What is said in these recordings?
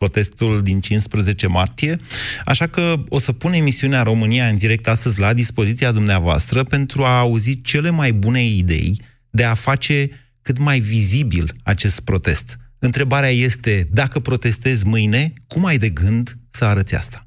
protestul din 15 martie, așa că o să pun emisiunea România în direct astăzi la dispoziția dumneavoastră pentru a auzi cele mai bune idei de a face cât mai vizibil acest protest. Întrebarea este, dacă protestezi mâine, cum ai de gând să arăți asta?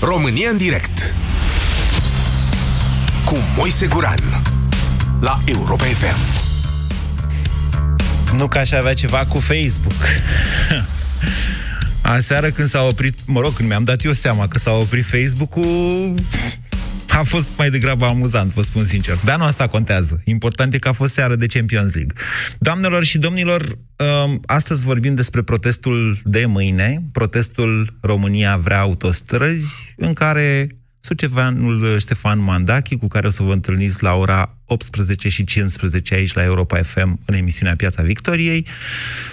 România în direct cu Moise Guran la Europa FM. Nu că aș avea ceva cu Facebook. Aseară când s-a oprit, mă rog, când mi-am dat eu seama că s-a oprit Facebook-ul, a fost mai degrabă amuzant, vă spun sincer. Dar nu asta contează. Important e că a fost seară de Champions League. Doamnelor și domnilor, um, astăzi vorbim despre protestul de mâine, protestul România vrea autostrăzi, în care sucevanul Ștefan Mandachi, cu care o să vă întâlniți la ora 18 și 15 aici la Europa FM în emisiunea Piața Victoriei.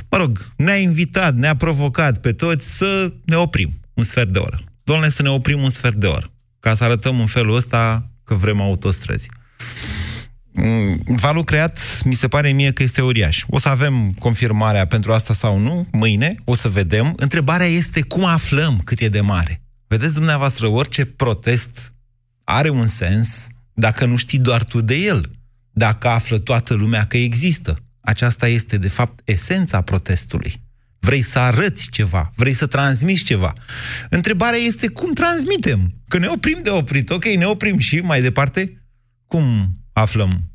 Mă rog, ne-a invitat, ne-a provocat pe toți să ne oprim un sfert de oră. Doamne, să ne oprim un sfert de oră ca să arătăm în felul ăsta că vrem autostrăzi. Mm, valul creat, mi se pare mie că este uriaș. O să avem confirmarea pentru asta sau nu, mâine, o să vedem. Întrebarea este cum aflăm cât e de mare. Vedeți dumneavoastră, orice protest are un sens dacă nu știi doar tu de el, dacă află toată lumea că există. Aceasta este, de fapt, esența protestului vrei să arăți ceva, vrei să transmiți ceva. Întrebarea este cum transmitem? Că ne oprim de oprit. Ok, ne oprim și mai departe, cum aflăm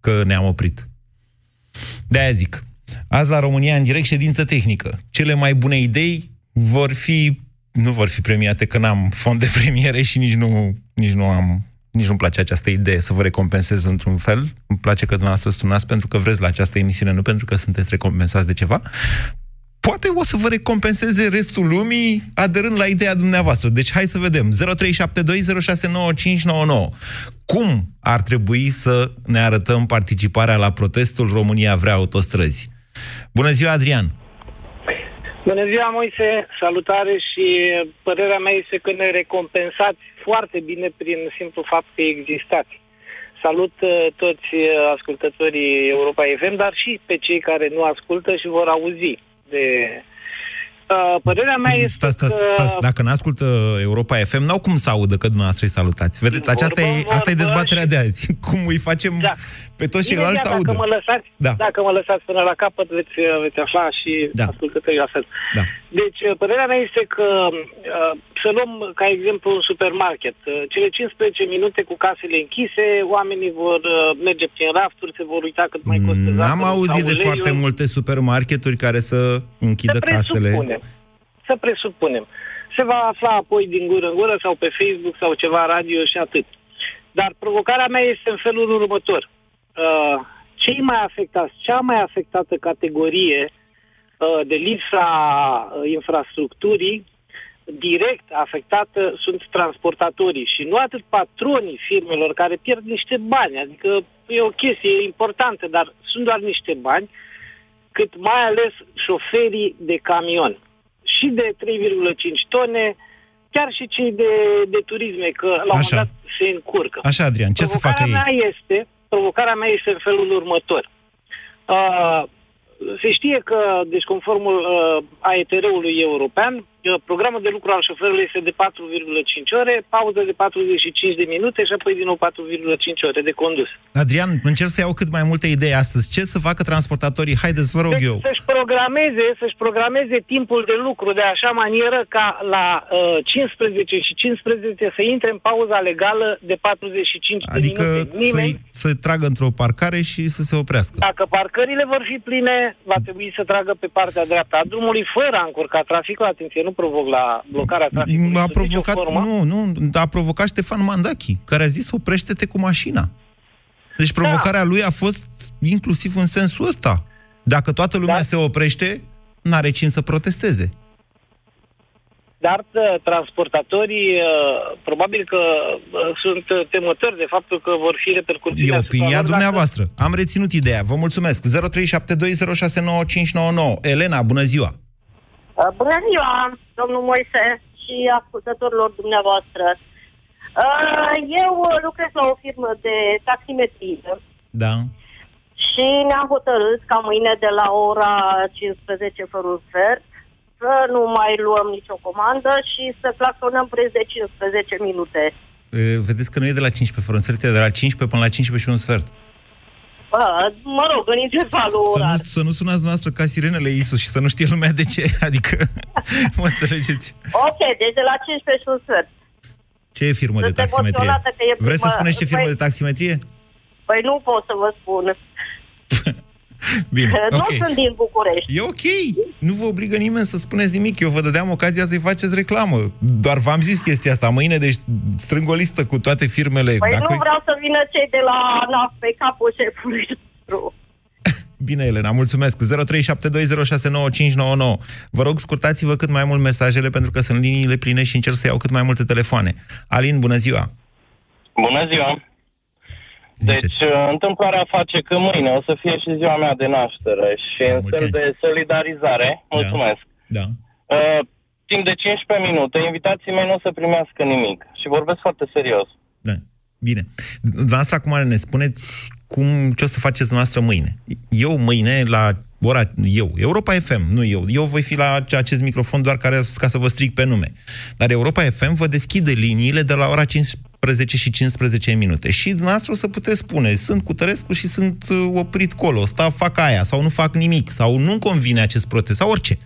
că ne-am oprit? De-aia zic, azi la România în direct ședință tehnică. Cele mai bune idei vor fi, nu vor fi premiate, că n-am fond de premiere și nici nu, nici nu am nici nu-mi place această idee să vă recompensez într-un fel. Îmi place că dumneavoastră sunați pentru că vreți la această emisiune, nu pentru că sunteți recompensați de ceva poate o să vă recompenseze restul lumii aderând la ideea dumneavoastră. Deci hai să vedem. 0372069599. Cum ar trebui să ne arătăm participarea la protestul România vrea autostrăzi? Bună ziua, Adrian! Bună ziua, Moise! Salutare și părerea mea este că ne recompensați foarte bine prin simplu fapt că existați. Salut uh, toți uh, ascultătorii Europa FM, dar și pe cei care nu ascultă și vor auzi de... Uh, părerea mea este sta, sta, sta, că... Dacă ne ascultă Europa FM, n-au cum să audă că dumneavoastră îi salutați. Vedeți, aceasta e, asta e dezbaterea și... de azi. Cum îi facem da. Pe toți ceilalți să audă. Dacă mă, lăsați, da. dacă mă lăsați până la capăt, veți, veți afla și da. ascultătorii la fel. Da. Deci, uh, părerea mea este că uh, să luăm ca exemplu un supermarket. Uh, cele 15 minute cu casele închise, oamenii vor merge prin rafturi, se vor uita cât mai costează. N-am auzit de foarte multe supermarketuri care să închidă să casele. Să presupunem. Se va afla apoi din gură în gură sau pe Facebook sau ceva radio și atât. Dar provocarea mea este în felul următor. Uh, cei mai afectați, cea mai afectată categorie uh, de lipsa uh, infrastructurii direct afectată sunt transportatorii și nu atât patronii firmelor care pierd niște bani, adică e o chestie importantă, dar sunt doar niște bani, cât mai ales șoferii de camion și de 3,5 tone, chiar și cei de, de turisme, că la un moment dat se încurcă. Așa, Adrian, ce să facă ei? Mea este, provocarea mea este în felul următor. Uh, se știe că, deci conformul uh, AETR-ului european, uh, programul de lucru al șoferului este de 4,5 ore, pauză de 45 de minute și apoi din nou 4,5 ore de condus. Adrian, încerc să iau cât mai multe idei astăzi. Ce să facă transportatorii? Haideți, vă rog Deci eu. să-și programeze, să-și programeze timpul de lucru de așa manieră ca la uh, 15 și 15 să intre în pauza legală de 45 Adică de minute. Nimeni, să să tragă într-o parcare și să se oprească. dacă parcările vor fi pline, va trebui să tragă pe partea dreaptă a drumului fără a încurca traficul. Atenție, nu provoc la blocarea traficului. A sub nicio provocat, formă. nu, nu, a provocat Ștefan Mandachi, care a zis oprește-te cu mașina. Deci Da. provocarea lui a fost inclusiv în sensul ăsta. Dacă toată lumea Da. se oprește, n-are cine să protesteze. Dar uh, transportatorii uh, probabil că uh, sunt uh, temători de faptul că vor fi repercusiuni. E asupra opinia lor dacă- dumneavoastră. Am reținut ideea. Vă mulțumesc. 0372069599. Elena, bună ziua! Uh, Bună ziua, domnul Moise și ascultătorilor dumneavoastră. Uh, Eu lucrez la o firmă de taximetrie Da. și ne-am hotărât ca mâine de la ora 15 fără un sfert să nu mai luăm nicio comandă și să claxonăm preț de 15 minute. E, Vedeți că nu e de la 15 fără un sfert, e de la 15 până la 15 și un sfert. Bă, mă rog, în intervalul Să nu, orar. să nu sunați noastră ca sirenele Isus și să nu știe lumea de ce. Adică, mă înțelegeți? Ok, deci de la 15 și un sfert. Ce e firmă de Sunt taximetrie? emoționată că e Vreți să prima- spuneți ce firmă Păi- de taximetrie? Păi nu pot să vă spun. Bine, Nu ok. sunt din București. E ok. Nu vă obligă nimeni să spuneți nimic. Eu vă dădeam ocazia să-i faceți reclamă. Doar v-am zis chestia asta. Mâine, deci, strâng o listă cu toate firmele. Păi Dacă- nu vreau să vină cei de la ANAF pe capul șefului nostru. Bine, Elena, mulțumesc. 0372069599. Vă rog, scurtați-vă cât mai mult mesajele, pentru că sunt liniile pline și încerc să iau cât mai multe telefoane. Alin, bună ziua! Bună ziua! Deci, Ziceți. uh, întâmplarea face că mâine o să fie și ziua mea de naștere și La în mulți fel ani. de solidarizare, mulțumesc. Da. Uh, timp de 15 minute, invitații mei nu o să primească nimic și vorbesc foarte serios. Da. Bine. Dumneavoastră acum ne spuneți cum, ce o să faceți dumneavoastră mâine. Eu mâine, la ora, eu, Europa FM, nu eu, eu voi fi la acest microfon doar care, ca să vă stric pe nume. Dar Europa FM vă deschide liniile de la ora 15 și 15 minute. Și dumneavoastră o să puteți spune, sunt cu Tărescu și sunt uh, oprit colo, stau, fac aia, sau nu fac nimic, sau nu-mi convine acest protest, sau orice.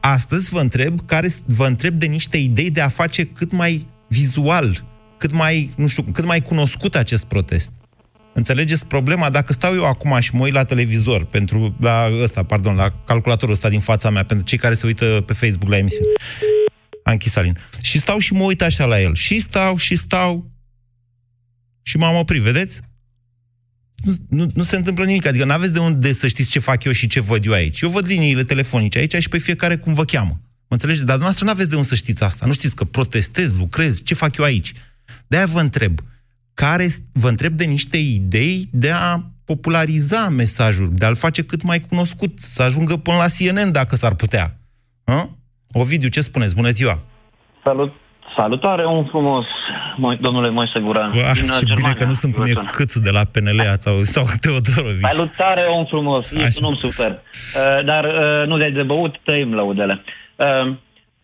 Astăzi vă întreb, care, vă întreb de niște idei de a face cât mai vizual, cât mai, nu știu, cât mai cunoscut acest protest. Înțelegeți problema? Dacă stau eu acum și mă uit la televizor, pentru, la ăsta, pardon, la calculatorul ăsta din fața mea, pentru cei care se uită pe Facebook la emisiune, a închis Alin. Și stau și mă uit așa la el. Și stau, și stau, și m-am oprit, vedeți? Nu, nu, nu se întâmplă nimic. Adică nu aveți de unde să știți ce fac eu și ce văd eu aici. Eu văd liniile telefonice aici și pe fiecare cum vă cheamă. Mă înțelegeți? Dar dumneavoastră nu aveți de unde să știți asta. Nu știți că protestez, lucrez, ce fac eu aici. De-aia vă întreb. Care, vă întreb de niște idei de a populariza mesajul, de a-l face cât mai cunoscut, să ajungă până la CNN dacă s-ar putea. Hă? Ovidiu, ce spuneți? Bună ziua! Salut, salutare, un frumos, mo- domnule Moise Guran. Bă, din, uh, ce bine Germania, că nu sunt cum e vă sun. Câțu de la PNL sau, sau Teodorovici. Salutare, om frumos, Așa. ești un om super. Uh, dar uh, nu de de băut, tăiem lăudele. Uh,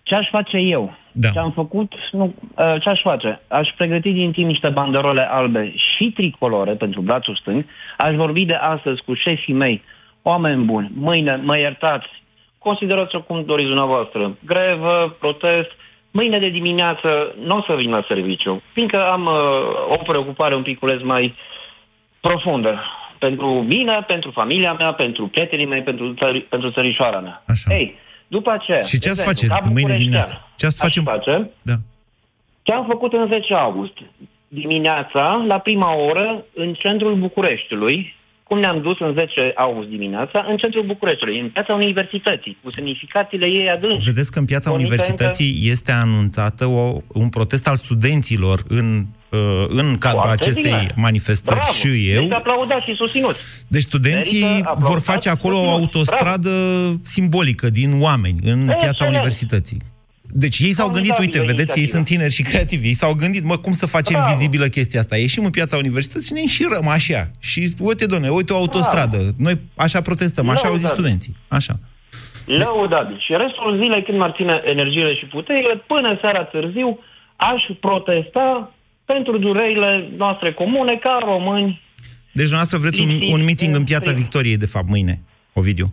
ce aș face eu? Da. Ce am făcut? Nu, uh, ce aș face? Aș pregăti din timp niște banderole albe și tricolore pentru brațul stâng. Aș vorbi de astăzi cu șefii mei, oameni buni, mâine, mă iertați, considerați-o cum doriți dumneavoastră, grevă, protest, mâine de dimineață nu o să vin la serviciu, fiindcă am uh, o preocupare un piculeț mai profundă pentru mine, pentru familia mea, pentru prietenii mei, pentru, țări, pentru țărișoara mea. Așa. Ei, după aceea... Și ce ați de face exemplu, ca mâine bucureștean, dimineață? Ce ați face? Aș face Da. ce am făcut în 10 august, dimineața, la prima oră, în centrul Bucureștiului, cum ne-am dus în 10 august dimineața, în centrul Bucureștiului, în piața Universității, cu semnificațiile ei adânci. Vedeți că în piața Monica universității este anunțată o, un protest al studenților în, uh, în cadrul Foarte acestei bine. manifestări Bravo! și eu. Deci aplaudați și susținuți. Deci studenții Merită aplaudat, vor face acolo o susținut. autostradă simbolică din oameni în piața Excelent. universității. Deci ei s-au gândit, uite, Formidabilă vedeți, ei inițiativă. sunt tineri și creativi, ei s-au gândit, mă, cum să facem Bravo. vizibilă chestia asta? Ieșim în piața universității și ne înșirăm așa. Și uite, doamne, uite o autostradă. Noi așa protestăm, așa au zis Lăudați. studenții. Așa. Lăudabil. Și restul zilei, când m-ar ține energiile și puterile, până seara târziu, aș protesta pentru durerile noastre comune ca români. Deci dumneavoastră vreți un, un meeting în Piața Victoriei, de fapt, mâine, Ovidiu.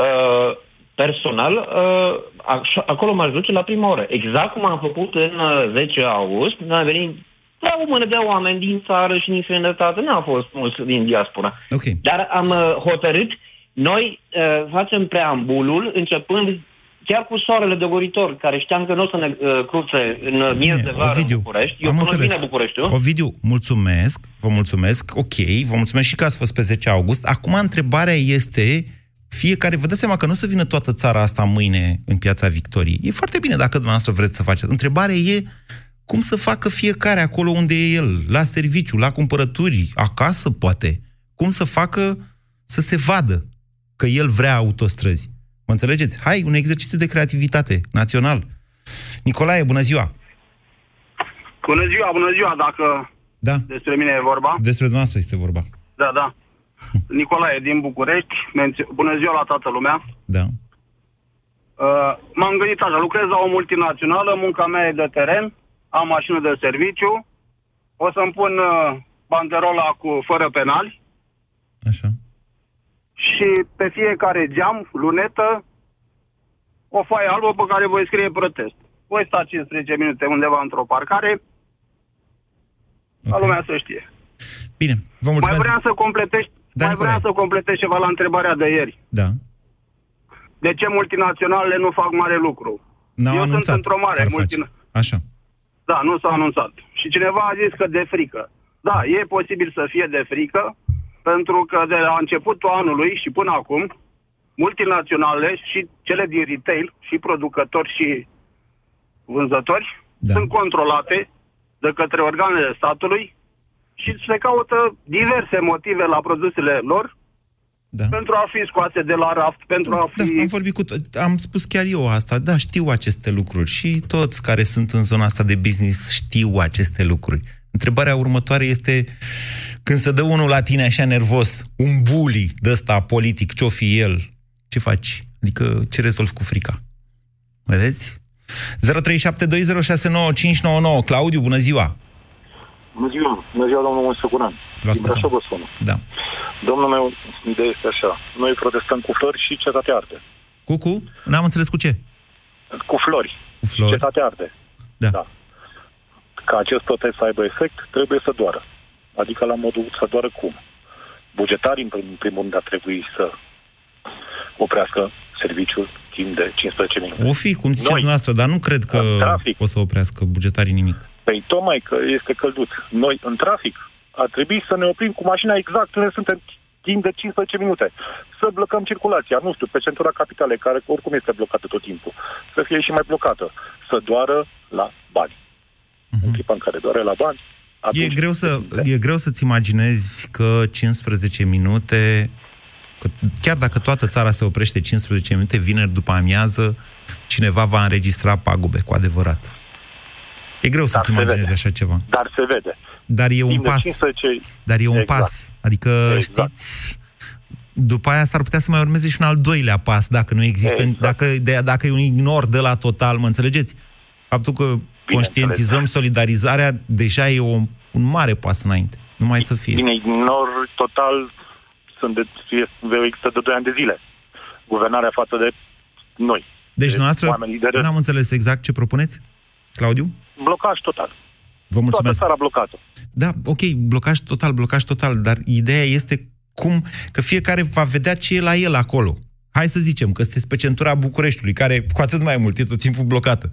Uh, personal, uh, acolo m-aș duce la prima oră. Exact cum am făcut în uh, 10 august, ne-a venit la o mână de oameni din țară și din străinătate, n-a fost mulți din diaspora. Okay. Dar am uh, hotărât, noi uh, facem preambulul începând chiar cu soarele de goritor, care știam că nu o să ne uh, cruțe în uh, miez de vară Ovidiu, în București. Eu cunosc bine Bucureștiul. Ovidiu, mulțumesc, vă mulțumesc, ok, vă mulțumesc și că ați fost pe 10 august. Acum întrebarea este, fiecare, vă dați seama că nu o să vină toată țara asta mâine în Piața Victoriei. E foarte bine dacă dumneavoastră vreți să faceți. Întrebarea e cum să facă fiecare acolo unde e el, la serviciu, la cumpărături, acasă poate. Cum să facă să se vadă că el vrea autostrăzi. Mă înțelegeți? Hai, un exercițiu de creativitate național. Nicolae, bună ziua! Bună ziua, bună ziua, dacă da. despre mine e vorba. Despre dumneavoastră este vorba. Da, da. Nicolae din București, bună ziua la toată lumea. Da. Uh, m-am gândit așa, lucrez la o multinațională, munca mea e de teren, am mașină de serviciu, o să-mi pun uh, banderola cu fără penali. Așa. Și pe fiecare geam, lunetă, o foaie albă pe care voi scrie protest. Voi sta 15 minute undeva într-o parcare, okay. ca lumea să știe. Bine, vă mulțumesc. Mai vreau să completești, da, mai vreau să completez ceva la întrebarea de ieri. Da. De ce multinaționalele nu fac mare lucru? N-au Eu anunțat sunt într-o mare multinațională. Așa. Da, nu s-a anunțat. Și cineva a zis că de frică. Da, e posibil să fie de frică, pentru că de la începutul anului și până acum, multinaționale și cele din retail, și producători și vânzători, da. sunt controlate de către organele statului și se caută diverse motive la produsele lor da. pentru a fi scoase de la raft, pentru a da, fi... Da, am vorbit cu... Am spus chiar eu asta, da, știu aceste lucruri și toți care sunt în zona asta de business știu aceste lucruri. Întrebarea următoare este, când se dă unul la tine așa nervos, un bully de ăsta politic, ce-o fi el, ce faci? Adică ce rezolvi cu frica? Vedeți? 0372069599 Claudiu, bună ziua! Bună ziua! Bună ziua, domnul Măsăcuran! Vă ascultăm. Da. Domnul meu, ideea este așa. Noi protestăm cu flori și cetate arde. Cu, cu? N-am înțeles cu ce? Cu flori. Cu flori. Și cetate arde. Da. da. Ca acest protest să aibă efect, trebuie să doară. Adică la modul să doară cum? Bugetarii, în primul rând, ar trebui să oprească serviciul timp de 15 minute. O fi, cum ziceți noastră, dar nu cred că o să oprească bugetarii nimic. Păi tocmai că este călduț. Noi, în trafic, ar trebui să ne oprim cu mașina exact unde suntem timp de 15 minute. Să blocăm circulația, nu știu, pe centura capitalei, care oricum este blocată tot timpul. Să fie și mai blocată. Să doară la bani. Uh-huh. În clipa în care doare la bani, E greu, să, e greu să-ți imaginezi că 15 minute, că chiar dacă toată țara se oprește 15 minute, vineri după amiază, cineva va înregistra pagube cu adevărat. E greu Dar să-ți imaginezi vede. așa ceva. Dar se vede. Dar e un pas. 15... Dar e un exact. pas. Adică, exact. știți, după aia s-ar putea să mai urmeze și un al doilea pas, dacă nu există, exact. dacă, de, dacă e un ignor de la total, mă înțelegeți? Faptul că Bine conștientizăm înțeles. solidarizarea deja e o, un mare pas înainte. Nu mai să fie. Bine, ignor total sunt de, există de 2 ani de zile. Guvernarea față de noi. Deci, de noastră, n-am înțeles exact ce propuneți, Claudiu? Blocaj total. Vă mulțumesc. Toată țara blocată. Da, ok, blocaj total, blocaj total, dar ideea este cum, că fiecare va vedea ce e la el acolo. Hai să zicem că sunteți pe centura Bucureștiului, care cu atât mai mult e tot timpul blocată.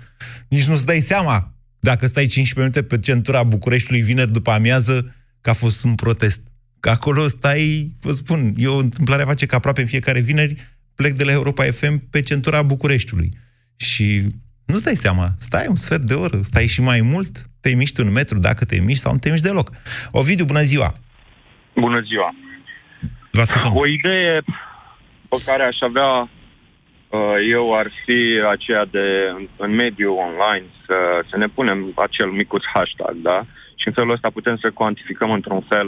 Nici nu-ți dai seama dacă stai 15 minute pe centura Bucureștiului vineri după amiază că a fost un protest. Că acolo stai, vă spun, eu întâmplarea face că aproape în fiecare vineri plec de la Europa FM pe centura Bucureștiului. Și nu-ți dai seama, stai un sfert de oră, stai și mai mult, te miști un metru dacă te miști sau nu te miști deloc. Ovidiu, bună ziua! Bună ziua! Vă ascultăm. O idee pe care aș avea uh, eu ar fi aceea de, în mediul online, să, să ne punem acel micuț hashtag, da? Și în felul ăsta putem să cuantificăm într-un fel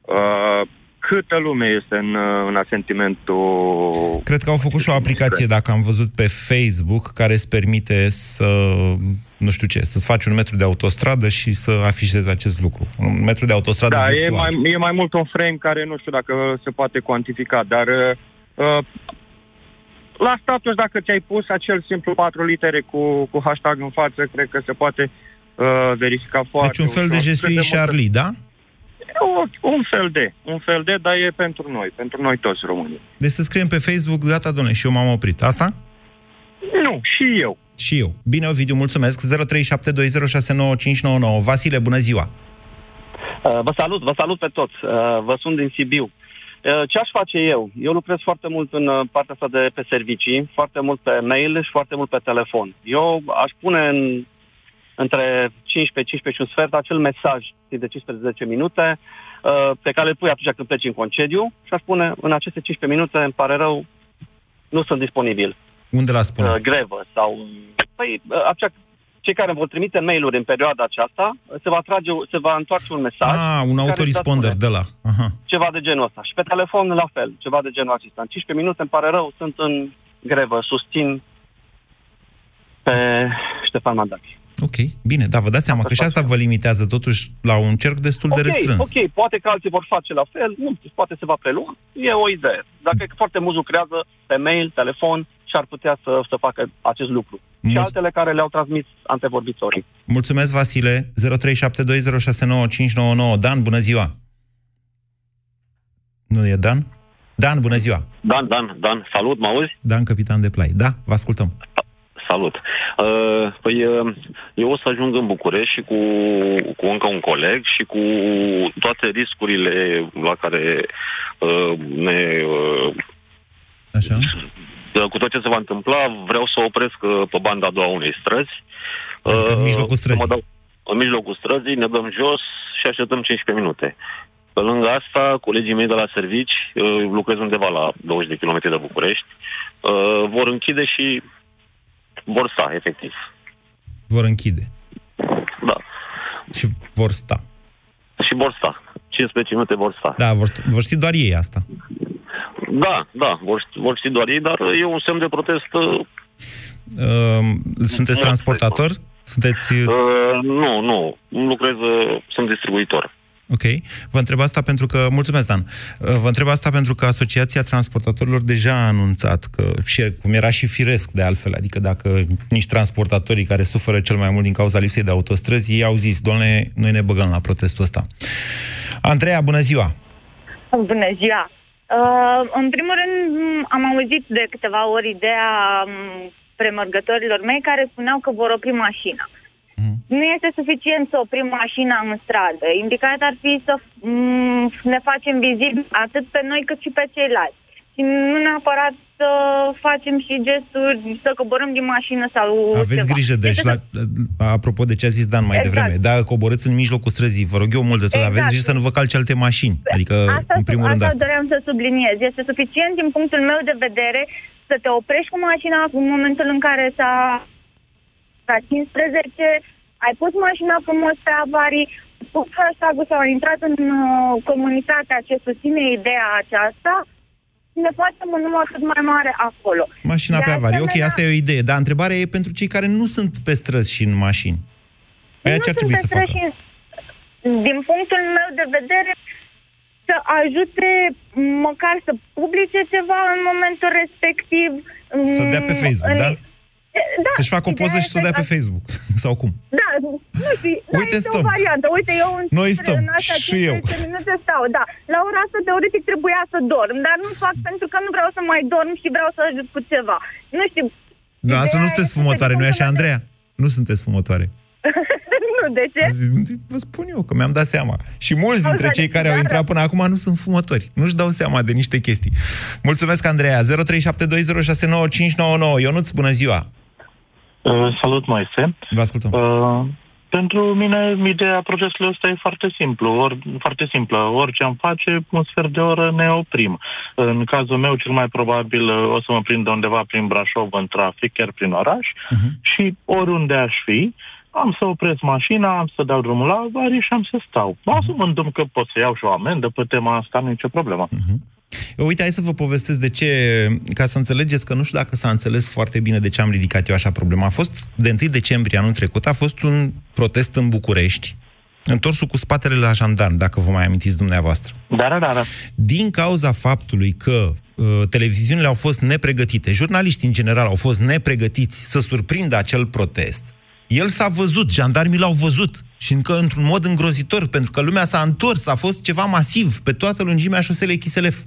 uh, câtă lume este în, uh, în asentimentul... Cred că au făcut și o aplicație, dacă am văzut pe Facebook, care îți permite să, nu știu ce, să-ți faci un metru de autostradă și să afișezi acest lucru. Un metru de autostradă Da, e virtual. mai, e mai mult un frame care nu știu dacă se poate cuantifica, dar uh, la status, dacă ți-ai pus acel simplu patru litere cu, cu hashtag în față, cred că se poate uh, verifica foarte Deci un fel de ușor. Je Cât suis multă- Charlie, da? O- Un fel de, un fel de, dar e pentru noi, pentru noi toți românii. Deci să scriem pe Facebook, gata, domnule, și eu m-am oprit. Asta? Nu, și eu. Și eu. Bine, Ovidiu, mulțumesc. 0372069599. Vasile, bună ziua! Uh, Vă salut, vă salut pe toți. Uh, Vă sunt din Sibiu. Uh, Ce aș face eu? Eu lucrez foarte mult în uh, partea asta de pe servicii, foarte mult pe mail și foarte mult pe telefon. Eu aș pune în, între 15, 15 și un sfert acel mesaj timp de 15 minute uh, pe care îl pui atunci când pleci în concediu și aș spune în aceste 15 minute, îmi pare rău, nu sunt disponibil. Unde la spune? Uh, grevă sau... Păi, uh, atunci, cei care vor trimite mail-uri în perioada aceasta, se va, trage, se va întoarce un mesaj. Ah, un care autoresponder îți va de la. Aha. ceva de genul ăsta. Și pe telefon la fel, ceva de genul acesta. În 15 minute îmi pare rău, sunt în grevă, susțin pe Ștefan Mandachi. Ok, bine, dar vă dați seama că și asta vă limitează totuși la un cerc destul de Ok, restrâns. ok, poate că alții vor face la fel, nu știu, poate se va prelua, e o idee. Dacă e că foarte mulți lucrează pe mail, telefon și ar putea să, să facă acest lucru. și Mulț- altele care le-au transmis antevorbitorii. Mulțumesc, Vasile. 0372069599. Dan, bună ziua! Nu e Dan? Dan, bună ziua! Dan, Dan, Dan, salut, mă auzi? Dan, capitan de plai. Da, vă ascultăm. Salut. Uh, păi uh, eu o să ajung în București și cu, cu încă un coleg și cu toate riscurile la care uh, ne... Uh, Așa? cu tot ce se va întâmpla, vreau să opresc uh, pe banda a doua unei străzi. Adică în mijlocul să străzii. mă dau, în mijlocul străzii, ne dăm jos și așteptăm 15 minute. Pe lângă asta, colegii mei de la servici, uh, lucrez undeva la 20 de km de București, uh, vor închide și vor sta, efectiv. Vor închide. Da. Și vor sta. Și vor sta. 15 minute vor sta. Da, vor, vor ști doar ei asta. Da, da, vor, ști- vor ști doar ei, dar e un semn de protest. Uh, Uh, sunteți transportator? Sunteți... uh, uh, nu, nu, lucrez, uh, sunt distribuitor. Ok. Vă întreb asta pentru că... Mulțumesc, Dan. Uh, Vă întreb asta pentru că Asociația Transportatorilor deja a anunțat că, și cum era și firesc de altfel, adică dacă nici transportatorii care suferă cel mai mult din cauza lipsei de autostrăzi, ei au zis, doamne, noi ne băgăm la protestul ăsta. Andreea, bună ziua! Bună ziua! Uh, în primul rând, m, am auzit de câteva ori ideea m, premergătorilor mei care spuneau că vor opri mașina. Nu este suficient să oprim mașina în stradă. Indicat ar fi să m, ne facem vizibili atât pe noi cât și pe ceilalți. Și nu neapărat să facem și gesturi, să coborâm din mașină sau Aveți ceva. grijă, deci, Este la, apropo de ce a zis Dan mai Exact. devreme, dacă coborâți în mijlocul străzii, vă rog eu mult de tot, aveți Exact. grijă să nu vă calce alte mașini. Adică, Asta, în primul rând asta asta. doream să subliniez. Este suficient din punctul meu de vedere să te oprești cu mașina în momentul în care s-a la 15, ai pus mașina frumos pe avarii, pus hashtag-ul sau ai intrat în uh, comunitatea ce susține ideea aceasta, ne facem un număr cât mai mare acolo. Mașina De pe avarie, ok, asemenea- asta e o idee, dar întrebarea e pentru cei care nu sunt pe străzi și în mașini. Aia ce ar Nu trebui sunt să facă? străși- Din punctul meu de vedere, să ajute măcar să publice ceva în momentul respectiv. Să dea pe Mm, Facebook, în- da? Da, Să-și facă o ideea poză și să o este dea pe că- Facebook. Sau cum? Da, nu știu, da, Uite, este stăm. o variantă. Uite, eu în, Noi stăm, în astea și eu. 15 minute stau, da. La ora asta, teoretic, trebuia să dorm, dar nu fac pentru că nu vreau să mai dorm și vreau să ajut cu ceva. Nu știu, Da, asta nu Ideea sunteți este fumătoare, că nu-i din așa, Andreea? Nu sunteți fumătoare. nu, de ce? Vă spun eu că mi-am dat seama. Și mulți dintre cei care au intrat până acum nu sunt fumători. Nu-și dau seama de niște chestii. Mulțumesc, Andreea. 0372069599. Ionuț, bună ziua! Uh, salut, Moise. Vă ascultăm. Uh, pentru mine, ideea procesului ăsta e foarte simplu, or, foarte simplă. Orice am face, un sfert de oră ne oprim. În cazul meu, cel mai probabil uh, o să mă prind de undeva prin Brașov în trafic, chiar prin oraș, Mhm. și oriunde aș fi, am să opresc mașina, am să dau drumul la avarie și am să stau. Asumându-mi că pot să iau și o amendă pe tema asta, nu e nicio problemă. Uite, hai să vă povestesc de ce, ca să înțelegeți că nu știu dacă s-a înțeles foarte bine de ce am ridicat eu așa problema. A fost de 1 decembrie anul trecut, a fost un protest în București, întorsul cu spatele la jandarm, dacă vă mai amintiți dumneavoastră. Da, da, da. da. Din cauza faptului că uh, televiziunile au fost nepregătite, jurnaliștii în general au fost nepregătiți să surprindă acel protest, el s-a văzut, jandarmii l-au văzut și încă într-un mod îngrozitor, pentru că lumea s-a întors, a fost ceva masiv pe toată lungimea șoselei Chiselef.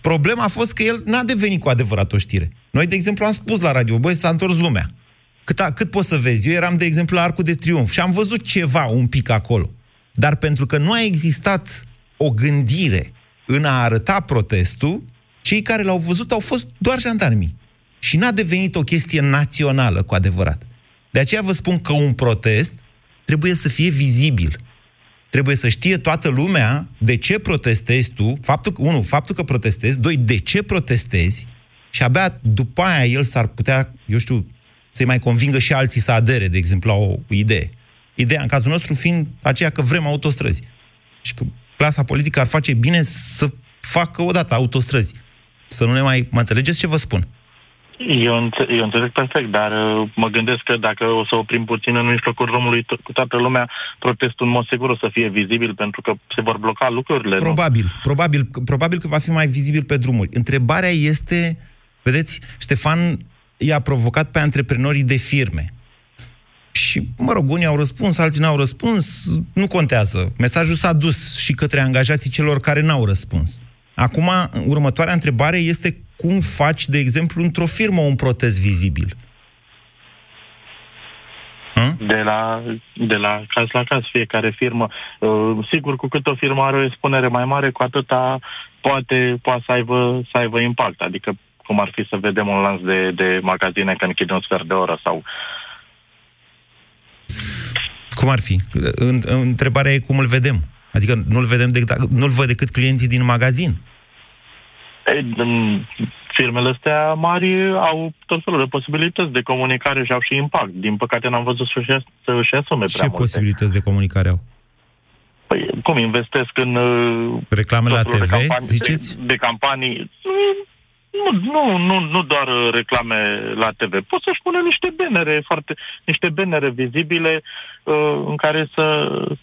Problema a fost că el n-a devenit cu adevărat o știre. Noi, de exemplu, am spus la radio, băi, s-a întors lumea. Cât, a, cât poți să vezi? Eu eram, de exemplu, la Arcul de Triunf și am văzut ceva un pic acolo. Dar pentru că nu a existat o gândire în a arăta protestul, cei care l-au văzut au fost doar jandarmii. Și n-a devenit o chestie națională cu adevărat. De aceea vă spun că un protest trebuie să fie vizibil. Trebuie să știe toată lumea de ce protestezi tu, faptul, unu, faptul că protestezi, doi, de ce protestezi și abia după aia el s-ar putea, eu știu, să-i mai convingă și alții să adere, de exemplu, la o idee. Ideea, în cazul nostru, fiind aceea că vrem autostrăzi. Și că clasa politică ar face bine să facă odată autostrăzi. Să nu ne mai... Mă înțelegeți ce vă spun? Eu, înțe- eu înțeleg perfect, dar uh, mă gândesc că dacă o să oprim puțin în mijlocul drumului to- cu toată lumea, protestul în mod sigur o să fie vizibil pentru că se vor bloca lucrurile. nu? Probabil, probabil, probabil că va fi mai vizibil pe drumuri. Întrebarea este, vedeți, Ștefan i-a provocat pe antreprenorii de firme. Și, mă rog, unii au răspuns, alții n-au răspuns, nu contează. Mesajul s-a dus și către angajații celor care n-au răspuns. Acum, următoarea întrebare este cum faci, de exemplu, într-o firmă un protest vizibil? De la, de la caz la caz, fiecare firmă. Uh, sigur, cu cât o firmă are o expunere mai mare, cu atâta poate, poate să, aibă, să aibă impact. Adică, cum ar fi să vedem un lanț de, de magazine că închide un sfert de oră sau Cum ar fi? În- Întrebarea e cum îl vedem. Adică nu-l vedem decât, nu-l văd decât clienții din magazin. Ei, în firmele astea mari au tot felul de posibilități de comunicare și au și impact. Din păcate n-am văzut să-și, să-și asume prea Ce multe. posibilități de comunicare au? Păi, cum investesc în... uh, Reclame la tot felul TV, de campanii, ziceți? De, de campanii. Nu, nu, nu, nu doar uh, reclame la TV. Pot să-și pună niște benere, foarte, niște benere vizibile uh, în care să,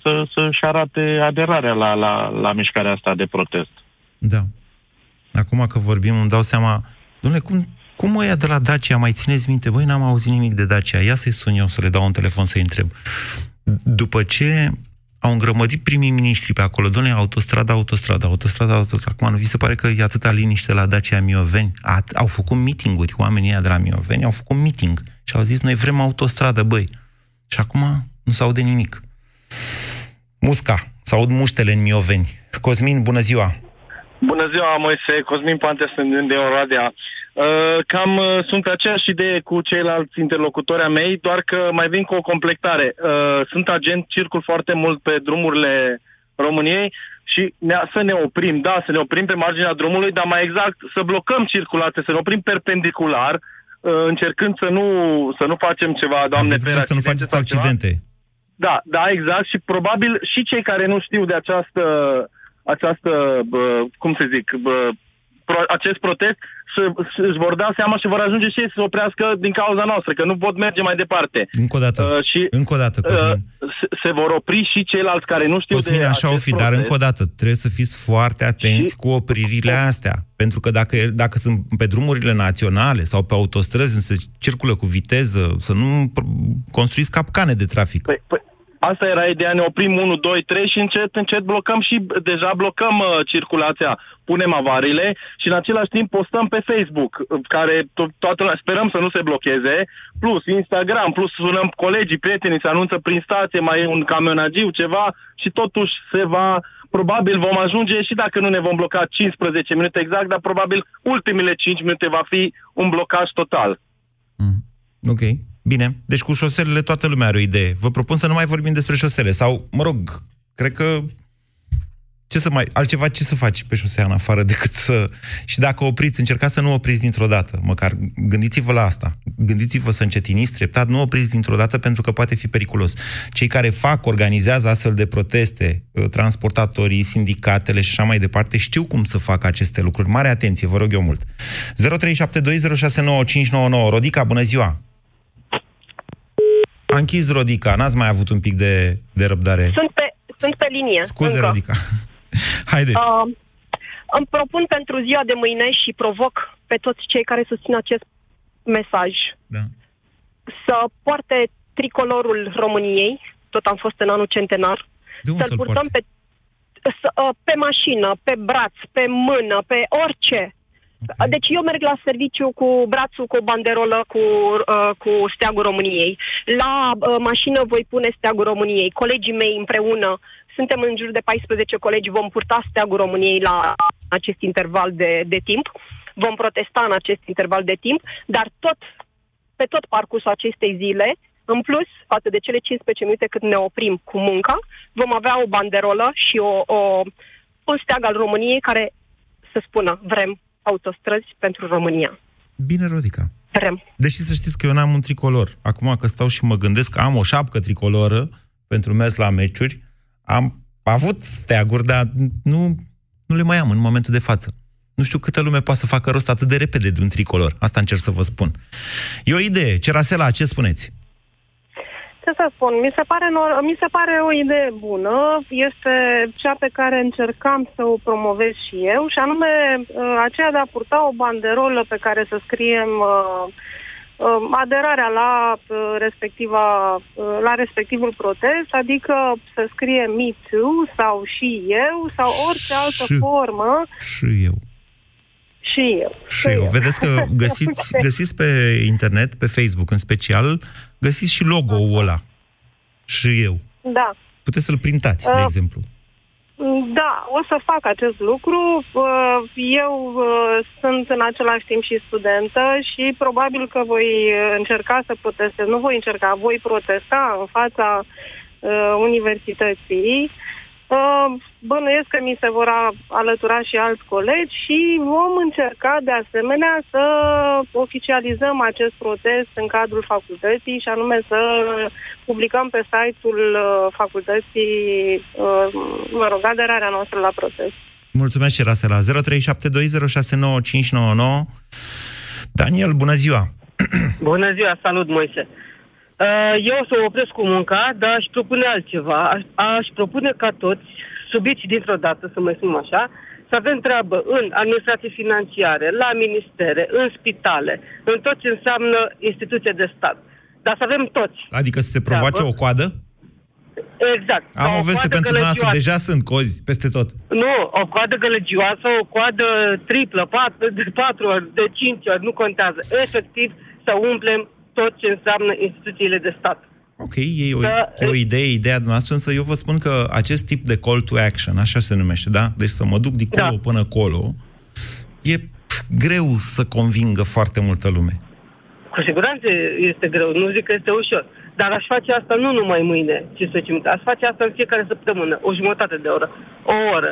să, să-și arate aderarea la, la, la mișcarea asta de protest. Da. Acum că vorbim, îmi dau seama, domnule, cum, cum ăia de la Dacia, mai țineți minte? Băi, n-am auzit nimic de Dacia. Ia să-i sun eu, să le dau un telefon să-i întreb. După ce au îngrămădit primii miniștri pe acolo, domnule, autostrada, autostrada, autostrada, autostrada. Acum nu vi se pare că e atâta liniște la Dacia Mioveni? At, au făcut meetinguri, oamenii ăia de la Mioveni au făcut meeting și au zis, noi vrem autostradă, băi. Și acum nu se aude nimic. Musca, se aud muștele în Mioveni. Cosmin, bună ziua! Bună ziua, Moise, Cosmin Pante, sunt de Oradea. Uh, cam uh, sunt pe aceeași idee cu ceilalți interlocutori ai mei, doar că mai vin cu o completare. Uh, sunt agent, circul foarte mult pe drumurile României și ne, să ne oprim, da, să ne oprim pe marginea drumului, dar mai exact să blocăm circulația, să ne oprim perpendicular, uh, încercând să nu, să nu facem ceva, Doamne, Aveți grijă să nu faceți accidente. da, da, exact. Și probabil și cei care nu știu de această, această bă, cum să zic, bă, pro, acest protest, să, să își vor da seama și vor ajunge și ei să se oprească din cauza noastră, că nu pot merge mai departe. Încă o dată, Uh, și încă o dată, Cosmin. uh, se, se vor opri și ceilalți care nu știu Cosmin, de așa o acest fi, dar protest. încă o dată, trebuie să fiți foarte atenți cu opririle astea. Pentru că dacă, dacă sunt pe drumurile naționale sau pe autostrăzi unde se circulă cu viteză, să nu pr- construiți capcane de trafic. Păi, păi, asta era ideea, ne oprim 1, 2, 3 și încet, încet blocăm și deja blocăm uh, circulația, punem avariile și în același timp postăm pe Facebook, uh, care to- toată lumea, sperăm să nu se blocheze, plus Instagram, plus sunăm colegii, prietenii, se anunță prin stație, mai e un camionagiu, ceva și totuși se va, probabil vom ajunge și dacă nu ne vom bloca 15 minute exact, dar probabil ultimele 5 minute va fi un blocaj total. Ok, bine. Deci cu șoselele toată lumea are o idee. Vă propun să nu mai vorbim despre șosele. Sau, mă rog, cred că Ce să mai, altceva ce să faci pe șosea în afară decât să... Și dacă opriți, încercați să nu opriți dintr-o dată. Măcar gândiți-vă la asta. Gândiți-vă să încetiniți treptat, nu opriți dintr-o dată pentru că poate fi periculos. Cei care fac, organizează astfel de proteste, uh, transportatorii, sindicatele și așa mai departe, știu cum să facă aceste lucruri. Mare atenție, vă rog eu mult. 0372069599. Rodica, bună ziua! A închis Rodica, n-ați mai avut un pic de, de răbdare. Sunt pe, sunt pe linie. Scuze, încă. Rodica. Haideți. Uh, îmi propun pentru ziua de mâine și provoc pe toți cei care susțin acest mesaj da. să poarte tricolorul României, tot am fost în anul centenar, De unde să-l să-l purtăm pe, să, uh, pe mașină, pe braț, pe mână, pe orice. Okay. Deci eu merg la serviciu cu brațul, cu o banderolă, cu, uh, cu steagul României. La uh, mașină voi pune steagul României. Colegii mei împreună, suntem în jur de 14 colegi, vom purta steagul României la acest interval de, de timp. Vom protesta în acest interval de timp, dar tot, pe tot parcursul acestei zile, în plus, față de cele 15 minute cât ne oprim cu munca, vom avea o banderolă și o, o, un steag al României care să spună vrem autostrăzi pentru România. Bine, Rodica. Vrem. Deși să știți că eu n-am un tricolor. Acum că stau și mă gândesc că am o șapcă tricoloră pentru mers la meciuri, am avut steaguri, dar nu, nu le mai am în momentul de față. Nu știu câtă lume poate să facă rost atât de repede de un tricolor. Asta încerc să vă spun. E o idee. Cerasela, ce spuneți? Ce să spun, mi se, pare nor- mi se pare o idee bună, este cea pe care încercam să o promovez și eu, și anume uh, aceea de a purta o banderolă pe care să scriem uh, uh, aderarea la uh, respectiva, uh, la respectivul protest, adică să scrie Me Too sau și eu sau orice altă Și- formă Și eu. și eu. Și eu. Vedeți că găsiți, găsiți pe internet, pe Facebook în special, găsiți și logo-ul ăla. Și eu. Da. Puteți să-l printați, de Uh, exemplu. Da, o să fac acest lucru. Uh, Eu uh, sunt în același timp și studentă și probabil că voi încerca să protestez. Nu voi încerca, voi protesta în fața uh, universității. Uh, Bănuiesc că mi se vor a- alătura și alți colegi și vom încerca de asemenea să oficializăm acest protest în cadrul facultății și anume să publicăm pe site-ul uh, facultății, uh, mă rog, aderarea noastră la protest. Mulțumesc, Cerasela. 0372069599. Daniel, bună ziua! Bună ziua, salut Moise. Uh, Eu o să opresc cu munca, dar aș propune altceva. Aș, aș propune ca toți, subiți dintr-o dată, să mai spun așa, să avem treabă în administrații financiare, la ministere, în spitale, în tot ce înseamnă instituție de stat. Dar să avem toți. Adică să se provoace Treabă. o coadă? Exact. Am o veste coadă pentru noastră. gălăgioasă. Deja sunt cozi peste tot. Nu, o coadă gălăgioasă, o coadă triplă, patru, de patru ori, de cinci ori, nu contează. Efectiv, să umplem tot ce înseamnă instituțiile de stat. Ok, e o, Da, e o idee, ideea noastră, însă eu vă spun că acest tip de call to action, așa se numește, da? Deci să mă duc de colo până colo, e pf, greu să convingă foarte multă lume. Cu siguranță este greu, nu zic că este ușor. Dar aș face asta nu numai mâine, 15 minute. Aș face asta în fiecare săptămână, o jumătate de oră, o oră.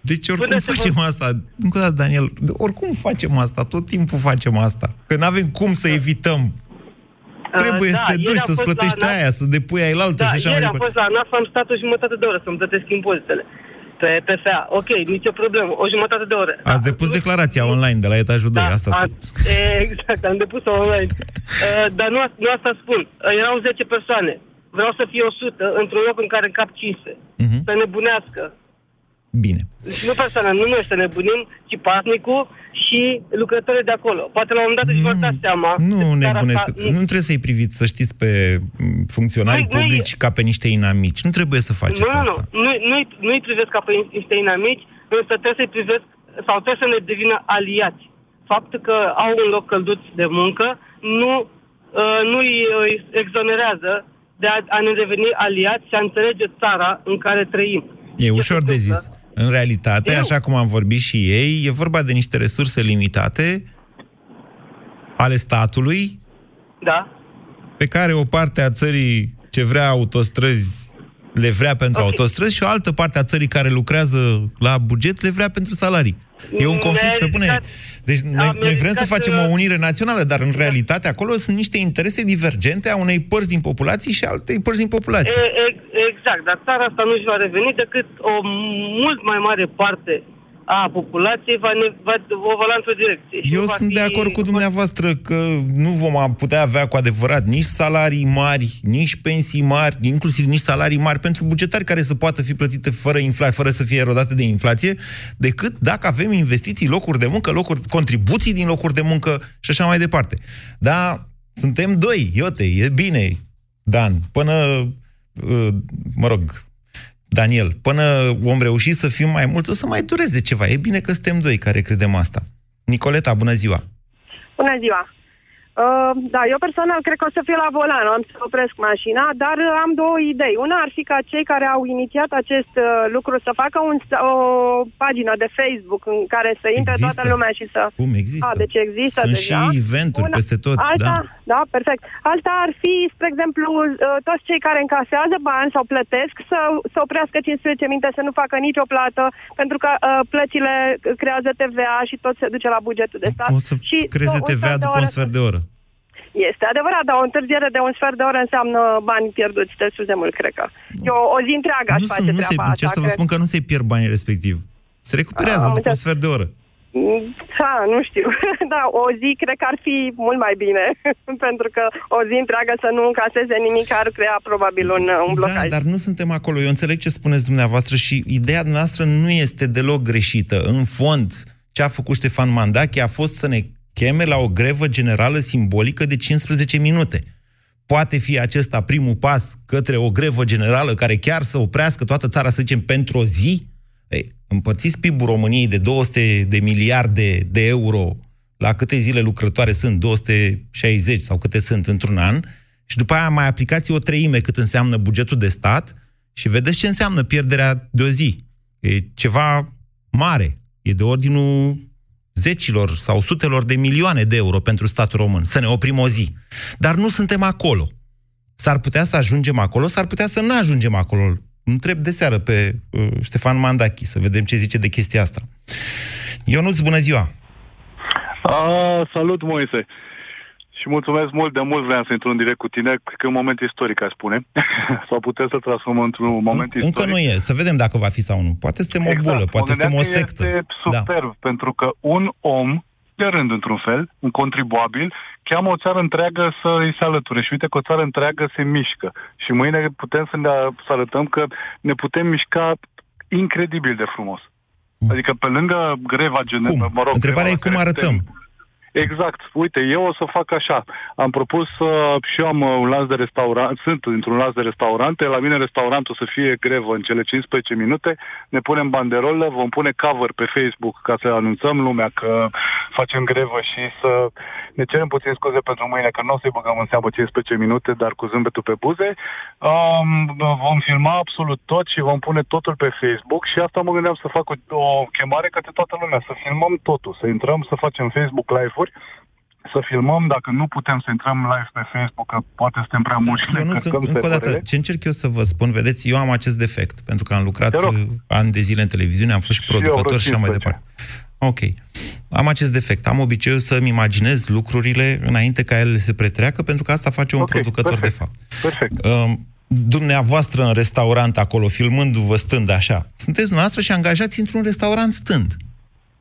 Deci oricum Până se facem asta. Încă o dată, Daniel, oricum facem asta, tot timpul facem asta. Că nu avem cum să evităm. Trebuie da, să te ieri duci, am să-ți fost la plătești ANAF. aia, să depui aia altă Da, și așa mai ieri am departe. fost la ANAF, am stat o jumătate de oră să-mi plătesc impozitele pe PFA. Ok, nicio problemă, o jumătate de oră. Ați depus declarația online de la etajul 2, asta Da, A, sunt. exact, am depus-o online. Uh, dar nu, nu asta spun. Uh, erau 10 persoane. Vreau să fie 100 într-un loc în care încap 500. Mhm. Să nebunească. Bine. Deci nu persoana, nu noi să nebunim, ci pasnicul și lucrătorii de acolo. Poate la un moment dat își vor da seama. Nu că țara nebunesc. asta- Nu trebuie să-i priviți, să știți, pe m, funcționari Nu-i- nu-i- publici ca pe niște inamici. Nu trebuie să faceți nu, nu, asta. nu, nu, nu-i, nu-i privesc ca pe niște inamici, însă trebuie să-i privesc, sau trebuie să ne devină aliați. Faptul că au un loc călduț de muncă nu, uh, nu-i uh, exonerează de a, a ne deveni aliați și a înțelege țara în care trăim. E ușor de zis. În realitate, așa cum am vorbit și ei, e vorba de niște resurse limitate ale statului, Da? pe care o parte a țării ce vrea autostrăzi le vrea pentru okay. autostrăzi și o altă parte a țării care lucrează la buget le vrea pentru salarii. E un conflict pe bune. Deci noi, noi vrem să facem o unire națională, dar în realitate acolo sunt niște interese divergente a unei părți din populație și altei părți din populație. E, e, exact, dar țara asta nu își va reveni decât o mult mai mare parte a populației va, ne, va, o va lua într-o direcție. Eu sunt de acord cu dumneavoastră că nu vom putea avea cu adevărat nici salarii mari, nici pensii mari, inclusiv nici salarii mari pentru bugetari care să poată fi plătite fără inflație, fără să fie erodate de inflație, decât dacă avem investiții, locuri de muncă, locuri, contribuții din locuri de muncă și așa mai departe. Da, suntem doi, iote, e bine, Dan, până, uh, mă rog, Daniel, până vom reuși să fim mai mulți, o să mai dureze ceva. E bine că suntem doi care credem asta. Nicoleta, bună ziua! Bună ziua! Uh, da, eu personal cred că o să fiu la volan, am să opresc mașina, dar uh, am două idei. Una ar fi ca cei care au inițiat acest uh, lucru să facă un, o pagină de Facebook în care să intre există. toată lumea și să... Cum există? A, deci există Sunt deja. și eventuri Una, peste tot, alta, da. Da, perfect. Alta ar fi, spre exemplu, uh, toți cei care încasează bani sau plătesc să, să oprească 15 minute, să nu facă nicio plată, pentru că uh, plățile creează TVA și tot se duce la bugetul de stat. O să și creeze TVA după un sfert de oră. Este adevărat, dar o întârziere de un sfert de oră înseamnă bani pierduți destul de mult, cred că. Eu o zi întreagă aș Nu, face sunt, nu se, treaba cer asta. să vă cred. spun că nu se pierd banii respectiv. Se recuperează Am după un înțeles. sfert de oră. Da, nu știu. Da, o zi cred că ar fi mult mai bine, pentru că o zi întreagă să nu încaseze nimic ar crea probabil un, un blocaj. Da, dar nu suntem acolo. Eu înțeleg ce spuneți dumneavoastră și ideea noastră nu este deloc greșită. În fond, ce a făcut Ștefan Mandache a fost să ne cheme la o grevă generală simbolică de 15 minute. Poate fi acesta primul pas către o grevă generală care chiar să oprească toată țara, să zicem, pentru o zi? Ei, împărțiți PIB-ul României de 200 de miliarde de euro la câte zile lucrătoare sunt, 260 sau câte sunt într-un an, și după aia mai aplicați o treime cât înseamnă bugetul de stat și vedeți ce înseamnă pierderea de o zi. E ceva mare. E de ordinul zecilor sau sutelor de milioane de euro pentru statul român. Să ne oprim o zi. Dar nu suntem acolo. S-ar putea să ajungem acolo, s-ar putea să nu ajungem acolo. Întreb de seară pe uh, Ștefan Mandachi să vedem ce zice de chestia asta. Ionuț, bună ziua! A, salut, Moise! Și mulțumesc mult, de mult vreau să intru în direct cu tine, că e un moment istoric, aș spune. Sau putem să transformăm într-un moment istoric. Încă nu e. Să vedem dacă va fi sau nu. Poate suntem o bulă, Exact. poate Mă suntem o gândeam că sectă. Este superb, da. pentru că un om, de rând într-un fel, un contribuabil, cheamă o țară întreagă să îi se alăture. Și uite că o țară întreagă se mișcă. Și mâine putem să ne să arătăm că ne putem mișca incredibil de frumos. Adică pe lângă greva generală, mă rog... Întrebarea greva e cum la care arătăm. suntem- Exact. Uite, eu o să fac așa. Am propus să... și eu am uh, un lanț de restaurant, sunt într-un lanț de restaurante. La mine restaurantul să fie grevă în cele 15 minute. Ne punem banderolă, vom pune cover pe Facebook ca să anunțăm lumea că facem grevă și să ne cerem puțin scuze pentru mâine că nu o să-i băgăm în seamă 15 minute, dar cu zâmbetul pe buze. Um, vom filma absolut tot și vom pune totul pe Facebook și asta mă gândeam să fac o, o chemare către toată lumea, să filmăm totul, să intrăm, să facem Facebook live-uri, să filmăm, dacă nu putem să intrăm live pe Facebook, că poate suntem prea mulți și ne Eu nu, încărcăm încă o dată, serverele. ce încerc eu să vă spun, vedeți, eu am acest defect, pentru că am lucrat Te rog. uh, ani de zile în televiziune, am fost și Și eu producător vreo și așa mai 15. departe. Ok. Am acest defect. Am obiceiul să-mi imaginez lucrurile înainte ca ele să pretreacă, pentru că asta face un Ok, producător perfect. de fapt. Perfect. Um, dumneavoastră în restaurant acolo, filmându-vă stând așa, sunteți noastră și angajați într-un restaurant stând.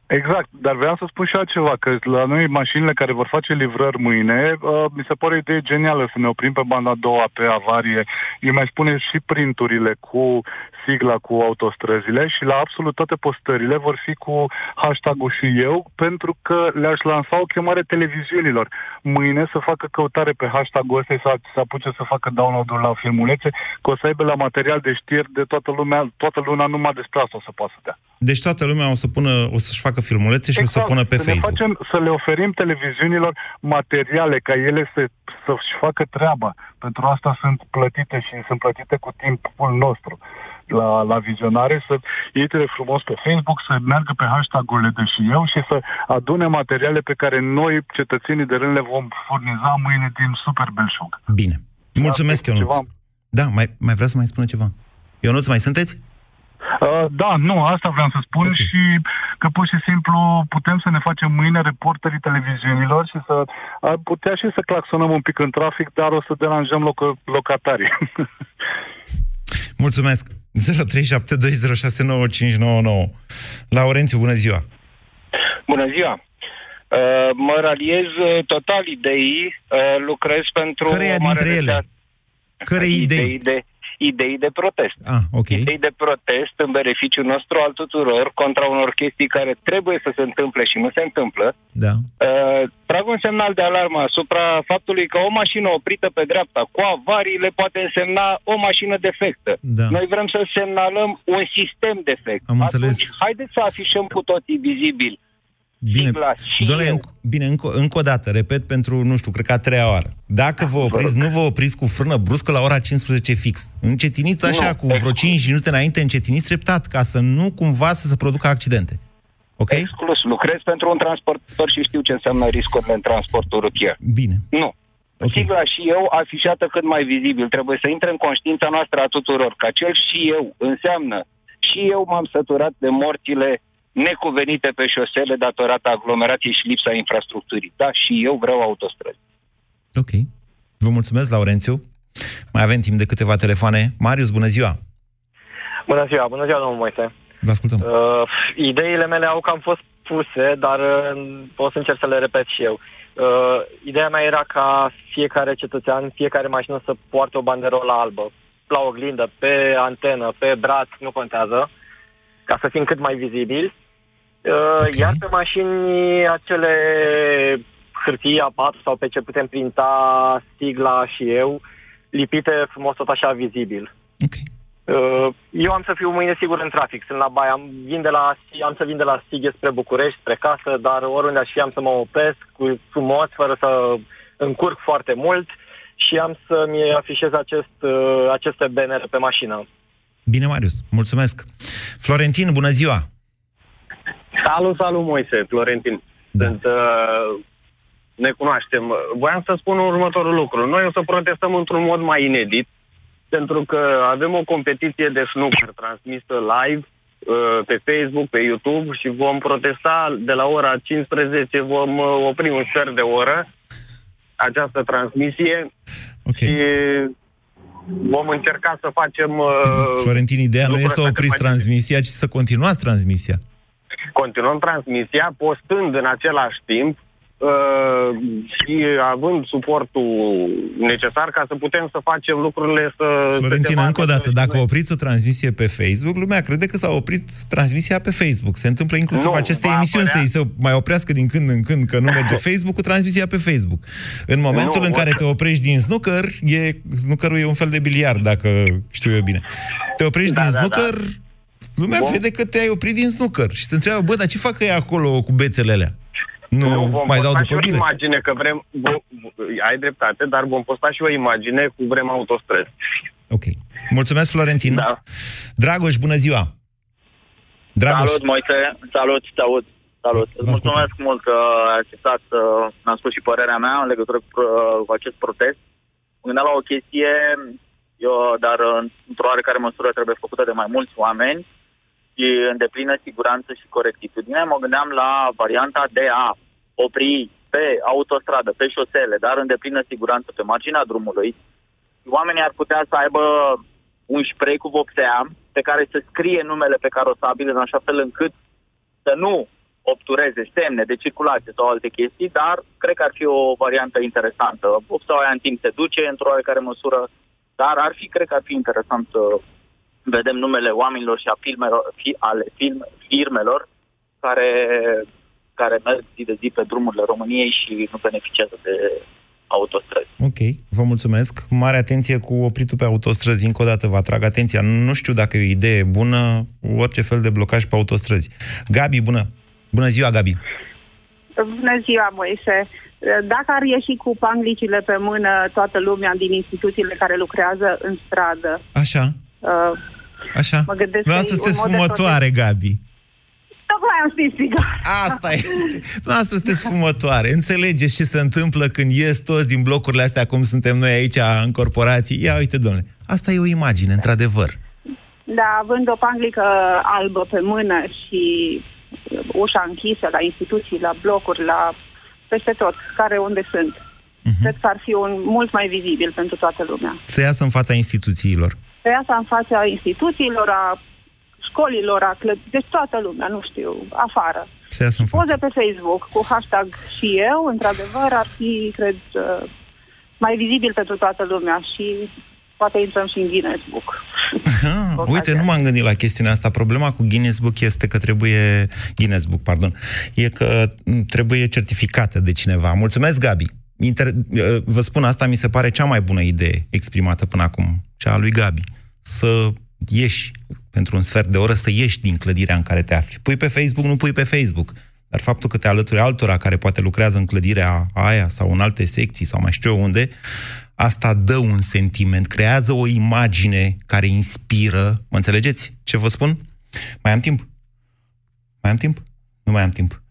Exact, dar vreau să spun și altceva, că la noi mașinile care vor face livrări mâine, uh, mi se pare o idee genială să ne oprim pe banda a doua pe avarie. Eu mai spune și printurile cu sigla cu autostrăzile și la absolut toate postările vor fi cu hashtag-ul și eu, pentru că le-aș lansa o chemare televiziunilor. Mâine să facă căutare pe hashtag-ul ăsta și să, să apuce să facă download-ul la filmulețe, că o să aibă la material de știri de toată lumea, toată luna numai despre asta o să poată să dea. Deci toată lumea o să pună, o să-și facă filmulețe și o să pună pe Exact. să ne Facebook. facem, să le oferim televiziunilor materiale ca ele să, să-și facă treaba. Pentru asta sunt plătite și sunt plătite cu timpul nostru la, la vizionare, să intre frumos pe Facebook, să meargă pe hashtag-urile de și eu și să adune materiale pe care noi, cetățenii de rând, le vom furniza mâine din Super Belșug. Bine. Mulțumesc, Da, Ionuț. ceva- Da, mai, mai vrea să mai spună ceva? Ionuț, mai sunteți? Uh, da, nu, asta vreau să spun okay. și că pur și simplu putem să ne facem mâine reporterii televiziunilor și să ar putea și să claxonăm un pic în trafic, dar o să deranjăm loc- locatarii. Mulțumesc! 0372069599 Laurențiu, bună ziua! Bună ziua! Uh, mă raliez uh, total ideii, uh, lucrez pentru... Căreia dintre ele? Care idei? idei de, idei de protest. Ah, ok. Idei de protest în beneficiul nostru al tuturor contra unor chestii care trebuie să se întâmple și nu se întâmplă. Da. Uh, trag un semnal de alarmă asupra faptului că o mașină oprită pe dreapta cu avariile poate însemna o mașină defectă. Da. Noi vrem să semnalăm un sistem defect. Am Atunci, înțeles. haideți să afișăm cu toții vizibil Bine, sigla și Doamne, eu. înc- bine încă, încă o dată, repet pentru, nu știu, cred că a treia oară. Dacă vă opriți, nu vă opriți cu frână bruscă la ora 15 fix. Încetiniți așa, Nu, cu vreo 5 minute înainte, încetiniți treptat, ca să nu cumva să se producă accidente. Ok? Exclus. Lucrez pentru un transportator și știu ce înseamnă riscurile în transportul rutier. Bine. Nu. Okay. Sigla și eu afișată cât mai vizibil. Trebuie să intre în conștiința noastră a tuturor că acel și eu înseamnă și eu m-am săturat de morțile necuvenite pe șosele datorată aglomerației și lipsa infrastructurii. Da, și eu vreau autostrăzi. Ok. Vă mulțumesc, Laurențiu. Mai avem timp de câteva telefoane. Marius, bună ziua! Bună ziua, bună ziua, domnul Moise. Vă ascultăm. Uh, ideile mele au cam fost puse, dar uh, o să încerc să le repet și eu. Uh, ideea mea era ca fiecare cetățean, fiecare mașină să poarte o banderolă albă. La oglindă, pe antenă, pe braț, nu contează, ca să fim cât mai vizibili. Uh, okay. Iar pe mașini acele hârtii A4 sau pe ce putem printa sigla și eu, lipite frumos tot așa vizibil. Uh, Eu am să fiu mâine sigur în trafic. Sunt la Baia, am, vin de la, am să vin de la Sighe spre București, spre casă, dar oriunde aș fi am să mă opresc cu frumos, fără să încurc foarte mult și am să-mi afișez acest, uh, aceste bannere pe mașină. Bine, Marius. Mulțumesc. Florentin, bună ziua! Salut, salut, Moise, Florentin. Da. Sunt, uh, ne cunoaștem. Voiam să spun următorul lucru. Noi o să protestăm într-un mod mai inedit, pentru că avem o competiție de snooker transmisă live uh, pe Facebook, pe YouTube și vom protesta de la ora 15, vom uh, opri un sfert de oră această transmisie okay. și vom încerca să facem... Uh, Florentin, ideea nu e lucruri să astea cât opriți mai transmisia, ci să continuați transmisia. Continuăm transmisia, postând în același timp uh, și având suportul necesar ca să putem să facem lucrurile să... Florentin, să se încă o vadă dată, și dacă noi. opriți o transmisie pe Facebook, lumea crede că s-a oprit transmisia pe Facebook. Se întâmplă inclusiv Nu, aceste va emisiuni apărea- să-i se mai oprească din când în când că nu merge Facebook cu transmisia pe Facebook. În momentul Nu, în care o- te oprești din snooker, e, snookerul e un fel de biliard, dacă știu eu bine. Te oprești Da, din da, snooker, lumea Vom- vede că te-ai oprit din snooker și se întreabă, bă, dar ce fac ei acolo cu bețele alea? Nu, Nu, vom mai dau posta după și o bile? imagine că vrem... Vom, ai dreptate, dar vom posta și o imagine cu vrem autostrăzi. Ok. Mulțumesc, Florentin. Da. Dragoș, bună ziua! Dragoș, Salut, Moise. Salut, te aud. Salut. Îți mulțumesc mult că ai acceptat să mi-am spus și părerea mea în legătură cu, uh, cu acest protest. Mă gândeam la o chestie, eu, dar uh, într-o oarecare măsură trebuie făcută de mai mulți oameni și în deplină siguranță și corectitudine. Mă gândeam la varianta de a opri pe autostradă, pe șosele, dar în deplină siguranță pe marginea drumului. Oamenii ar putea să aibă un spray cu vopsea pe care să scrie numele pe carosabil în așa fel încât să nu obtureze semne de circulație sau alte chestii, dar cred că ar fi o variantă interesantă. Vopseaua aia în timp se duce într-o oarecare măsură, dar ar fi, cred că ar fi interesant să vedem numele oamenilor și a filmelor, fi, ale film, firmelor care, care merg zi de zi pe drumurile României și nu beneficiază de autostrăzi. Ok, vă mulțumesc. Mare atenție cu opritul pe autostrăzi. Încă o dată vă atrag atenția. Nu știu dacă e o idee bună orice fel de blocaj pe autostrăzi. Gabi, bună! Bună ziua, Gabi! Bună ziua, Moise. Dacă ar ieși cu panglicile pe mână toată lumea din instituțiile care lucrează în stradă, Așa, uh, așa. mă gândesc că Dumneavoastră e un sunteți mod de fumătoare, Gabi. tocmai am strigat. Asta este. Dumneavoastră sunteți fumătoare. Înțelegeți ce se întâmplă când ies toți din blocurile astea, cum suntem noi aici în corporații? Ia uite, domnule, asta e o imagine, într-adevăr. Da, având o panglică albă pe mână și ușa închisă la instituții, la blocuri, la peste tot, care unde sunt. Uh-huh. Cred că ar fi un mult mai vizibil pentru toată lumea. Să iasă în fața instituțiilor. Să iasă în fața instituțiilor, a școlilor, a clă... deci toată lumea, nu știu, afară. Să iasă în față. Poze pe Facebook cu hashtag și eu, într-adevăr, ar fi, cred, uh, mai vizibil pentru toată lumea și poate intrăm și în Guinness Book. Ah, uite, nu m-am gândit la chestiunea asta. Problema cu Guinness Book este că trebuie... Guinness Book, pardon. E că trebuie certificată de cineva. Mulțumesc, Gabi. Inter... Vă spun, asta mi se pare cea mai bună idee exprimată până acum, cea a lui Gabi. Să ieși pentru un sfert de oră, să ieși din clădirea în care te afli. Pui pe Facebook, nu pui pe Facebook. Dar faptul că te alături altora care poate lucrează în clădirea aia sau în alte secții sau mai știu eu unde, asta dă un sentiment, creează o imagine care inspiră. Mă înțelegeți ce vă spun? Mai am timp? Mai am timp? Nu mai am timp.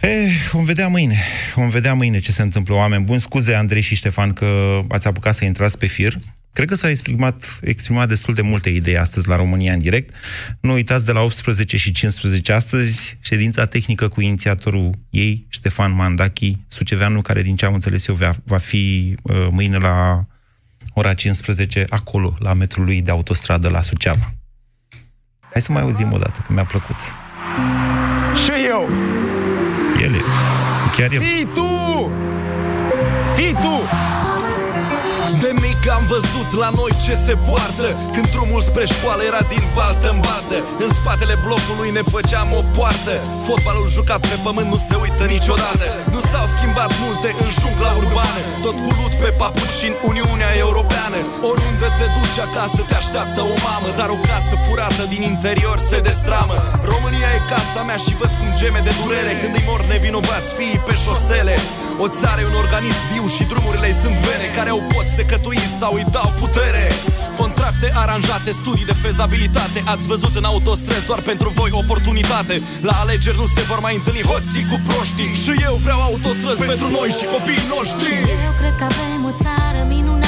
Eh, vom vedea mâine. Vom vedea mâine ce se întâmplă, oameni buni. Scuze, Andrei și Ștefan, că ați apucat să intrați pe fir. Cred că s-a exprimat, exprimat destul de multe idei astăzi la România în direct. Nu uitați de la 18 și 15 astăzi ședința tehnică cu inițiatorul ei, Ștefan Mandachi, Suceveanu, care din ce am înțeles eu va fi uh, mâine la ora 15 acolo, la metrul lui de autostradă la Suceava. Hai să mai auzim o dată, că mi-a plăcut. Și eu! El e. Chiar el. Fii tu! Fii tu! De mic am văzut la noi ce se poartă. Când drumul spre școală era din baltă în baltă. În spatele blocului ne făceam o poartă. Fotbalul jucat pe pământ nu se uită niciodată. Nu s-au schimbat multe în jungla urbană. Tot cu lut pe papuci și în Uniunea Europeană. Oriunde te duci acasă te așteaptă o mamă. Dar o casă furată din interior se destramă. România e casa mea și văd cum geme de durere. Când îi mor nevinovați fiii pe șosele O țară e un organism viu și drumurile sunt vene Care o pot secătui sau îi dau putere. Contracte aranjate, studii de fezabilitate. Ați văzut în autostrăzi doar pentru voi oportunitate. La alegeri nu se vor mai întâlni hoții cu proștii. Și eu vreau autostrăzi pentru, pentru noi și copiii noștri. Și eu cred că avem o țară minunată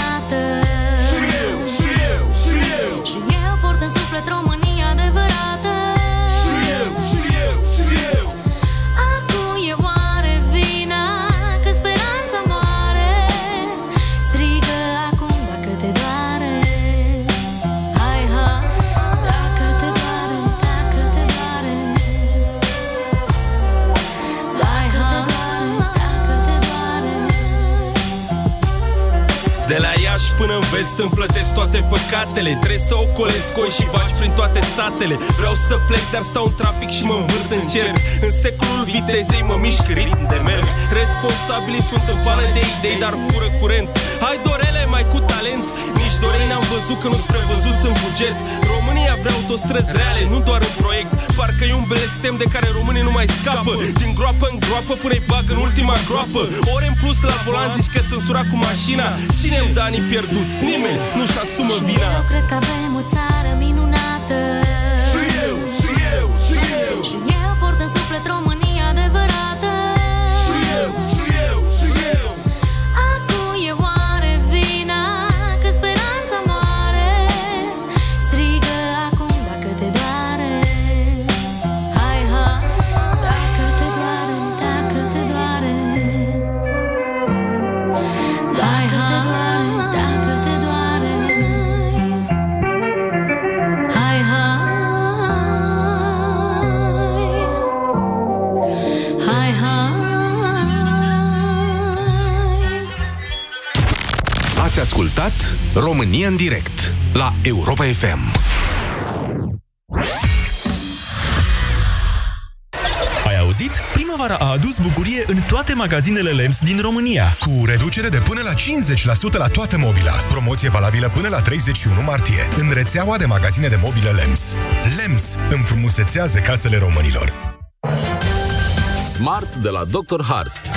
Iași până în vest îmi plătesc toate păcatele Trebuie să ocolesc coi și vaci prin toate satele. Vreau să plec, dar stau în trafic și mă învârt în cer În secolul vitezei mă mișc ritm de merg. Responsabilii sunt în pană de idei, dar fură curent Hai dorele mai cu talent. Nici dorei n-am văzut că nu-s prevăzuți în buget. România vrea autostrăzi reale, nu doar în proiect. Parcă e un blestem de care românii nu mai scapă. Din groapă în groapă până-i bag în ultima groapă. Ore în plus la volan zici că sunt surat cu mașina. Cine îmi dă anii pierduți? Nimeni nu-și asumă vina. Eu cred că avem o țară minunată ascultat România în direct la Europa FM. Ai auzit? Primăvara a adus bucurie în toate magazinele LEMS din România. Cu reducere de până la 50% la toată mobila. Promoție valabilă până la 31 martie. În rețeaua de magazine de mobile LEMS. LEMS înfrumusețează casele românilor. Smart de la Dr. Hart.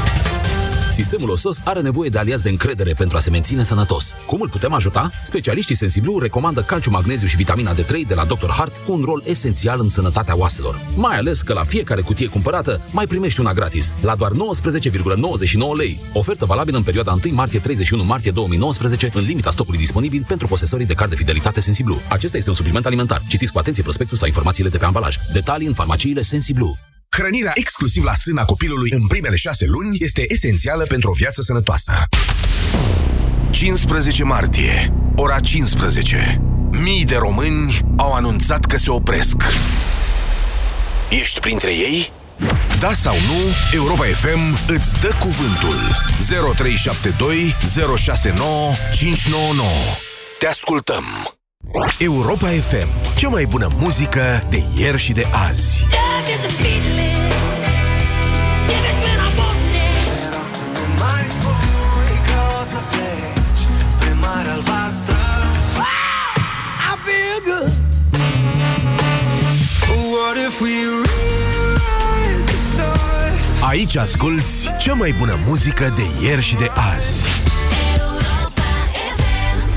Sistemul osos are nevoie de aliați de încredere pentru a se menține sănătos. Cum îl putem ajuta? Specialiștii Sensiblu recomandă calciu, magneziu și vitamina D3 de la Dr. Hart cu un rol esențial în sănătatea oaselor. Mai ales că la fiecare cutie cumpărată mai primești una gratis, la doar 19,99 lei. Ofertă valabilă în perioada 1 martie-31 martie 2019, în limita stocului disponibil pentru posesorii de card de fidelitate Sensiblu. Acesta este un supliment alimentar. Citiți cu atenție prospectul sau informațiile de pe ambalaj. Detalii în farmaciile Sensiblu. Hrănirea exclusiv la sâna copilului în primele șase luni este esențială pentru o viață sănătoasă. 15 martie, ora 15. Mii de români au anunțat că se opresc. Ești printre ei? Da sau nu, Europa FM îți dă cuvântul. 0372 069 599. Te ascultăm. Europa FM, cea mai bună muzică de ieri și de azi. Aici asculti cea mai bună muzică de ieri și de azi.